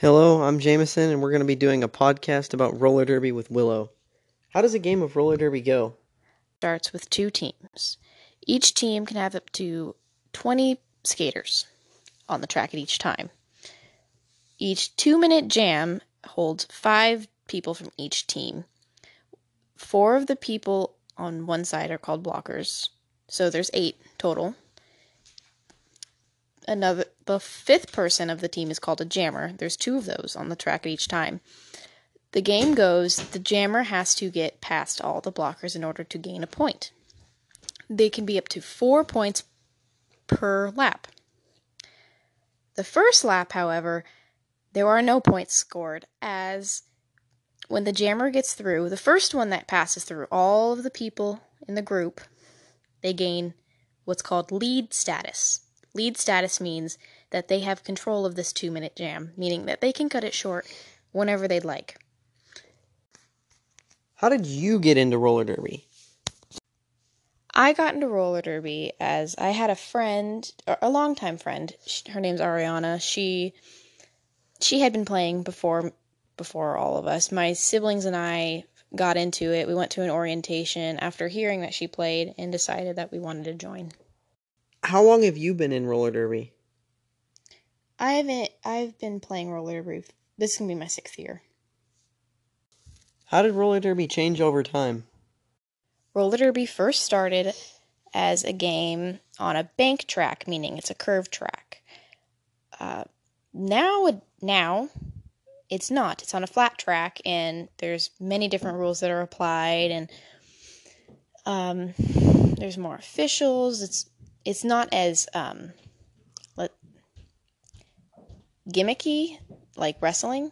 Hello, I'm Jameson, and we're going to be doing a podcast about roller derby with Willow. How does a game of roller derby go? starts with two teams. Each team can have up to 20 skaters on the track at each time. Each two minute jam holds five people from each team. Four of the people on one side are called blockers, so there's eight total. Another, the fifth person of the team is called a jammer. There's two of those on the track at each time. The game goes the jammer has to get past all the blockers in order to gain a point. They can be up to four points per lap. The first lap, however, there are no points scored, as when the jammer gets through, the first one that passes through all of the people in the group, they gain what's called lead status. Lead status means that they have control of this two minute jam, meaning that they can cut it short whenever they'd like. How did you get into roller derby? I got into roller derby as I had a friend, a longtime friend. Her name's Ariana. She she had been playing before before all of us. My siblings and I got into it. We went to an orientation after hearing that she played and decided that we wanted to join. How long have you been in roller derby? I haven't. I've been playing roller derby. This is gonna be my sixth year. How did roller derby change over time? Roller derby first started as a game on a bank track, meaning it's a curved track. Uh, now, now it's not. It's on a flat track, and there's many different rules that are applied, and um, there's more officials. It's it's not as um, let, gimmicky like wrestling.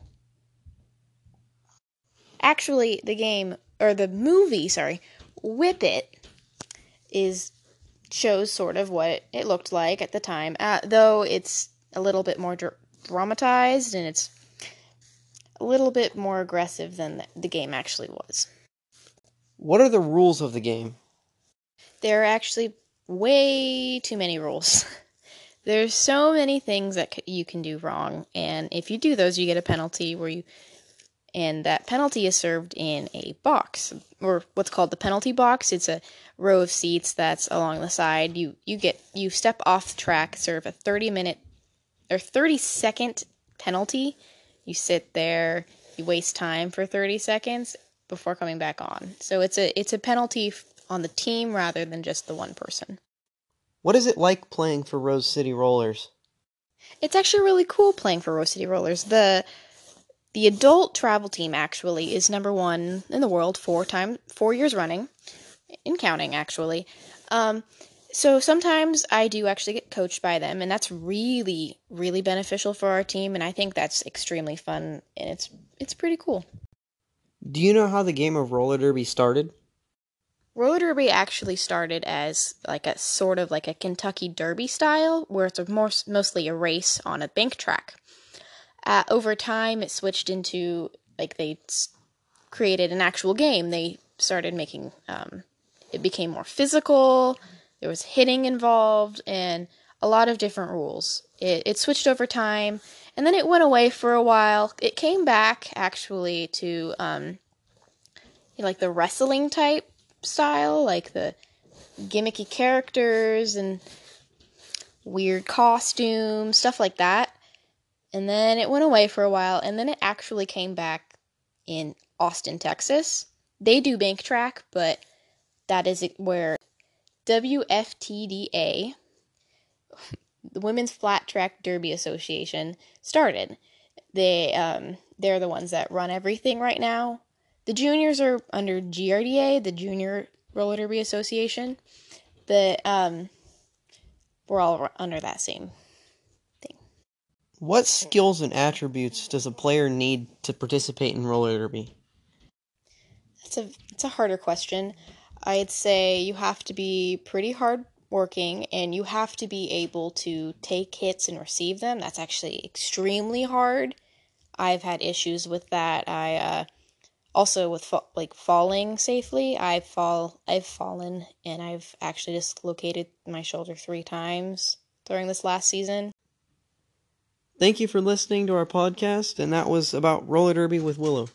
Actually, the game or the movie, sorry, Whip It is shows sort of what it looked like at the time, uh, though it's a little bit more dr- dramatized and it's a little bit more aggressive than the game actually was. What are the rules of the game? There are actually way too many rules. There's so many things that you can do wrong, and if you do those, you get a penalty where you and that penalty is served in a box or what's called the penalty box. It's a row of seats that's along the side. You you get you step off the track serve a 30 minute or 30 second penalty. You sit there you waste time for 30 seconds before coming back on. So it's a it's a penalty on the team rather than just the one person what is it like playing for rose city rollers it's actually really cool playing for rose city rollers the the adult travel team actually is number one in the world four time four years running, in counting actually. Um, so sometimes I do actually get coached by them, and that's really really beneficial for our team, and I think that's extremely fun and it's it's pretty cool. Do you know how the game of roller derby started? Derby actually started as like a sort of like a Kentucky Derby style, where it's a more mostly a race on a bank track. Uh, over time, it switched into like they created an actual game. They started making um, it became more physical. There was hitting involved and a lot of different rules. It, it switched over time, and then it went away for a while. It came back actually to um, like the wrestling type style, like the gimmicky characters and weird costumes, stuff like that and then it went away for a while, and then it actually came back in Austin, Texas. They do bank track, but that is where WFTDA, the Women's Flat Track Derby Association, started. They um, they're the ones that run everything right now. The juniors are under JRDA, the Junior Roller Derby Association. The um, we're all under that same thing. what skills and attributes does a player need to participate in roller derby? That's a it's a harder question. I'd say you have to be pretty hard working and you have to be able to take hits and receive them. That's actually extremely hard. I've had issues with that. I uh, also with fa- like falling safely. I've fall I've fallen and I've actually dislocated my shoulder 3 times during this last season. Thank you for listening to our podcast, and that was about roller derby with Willow.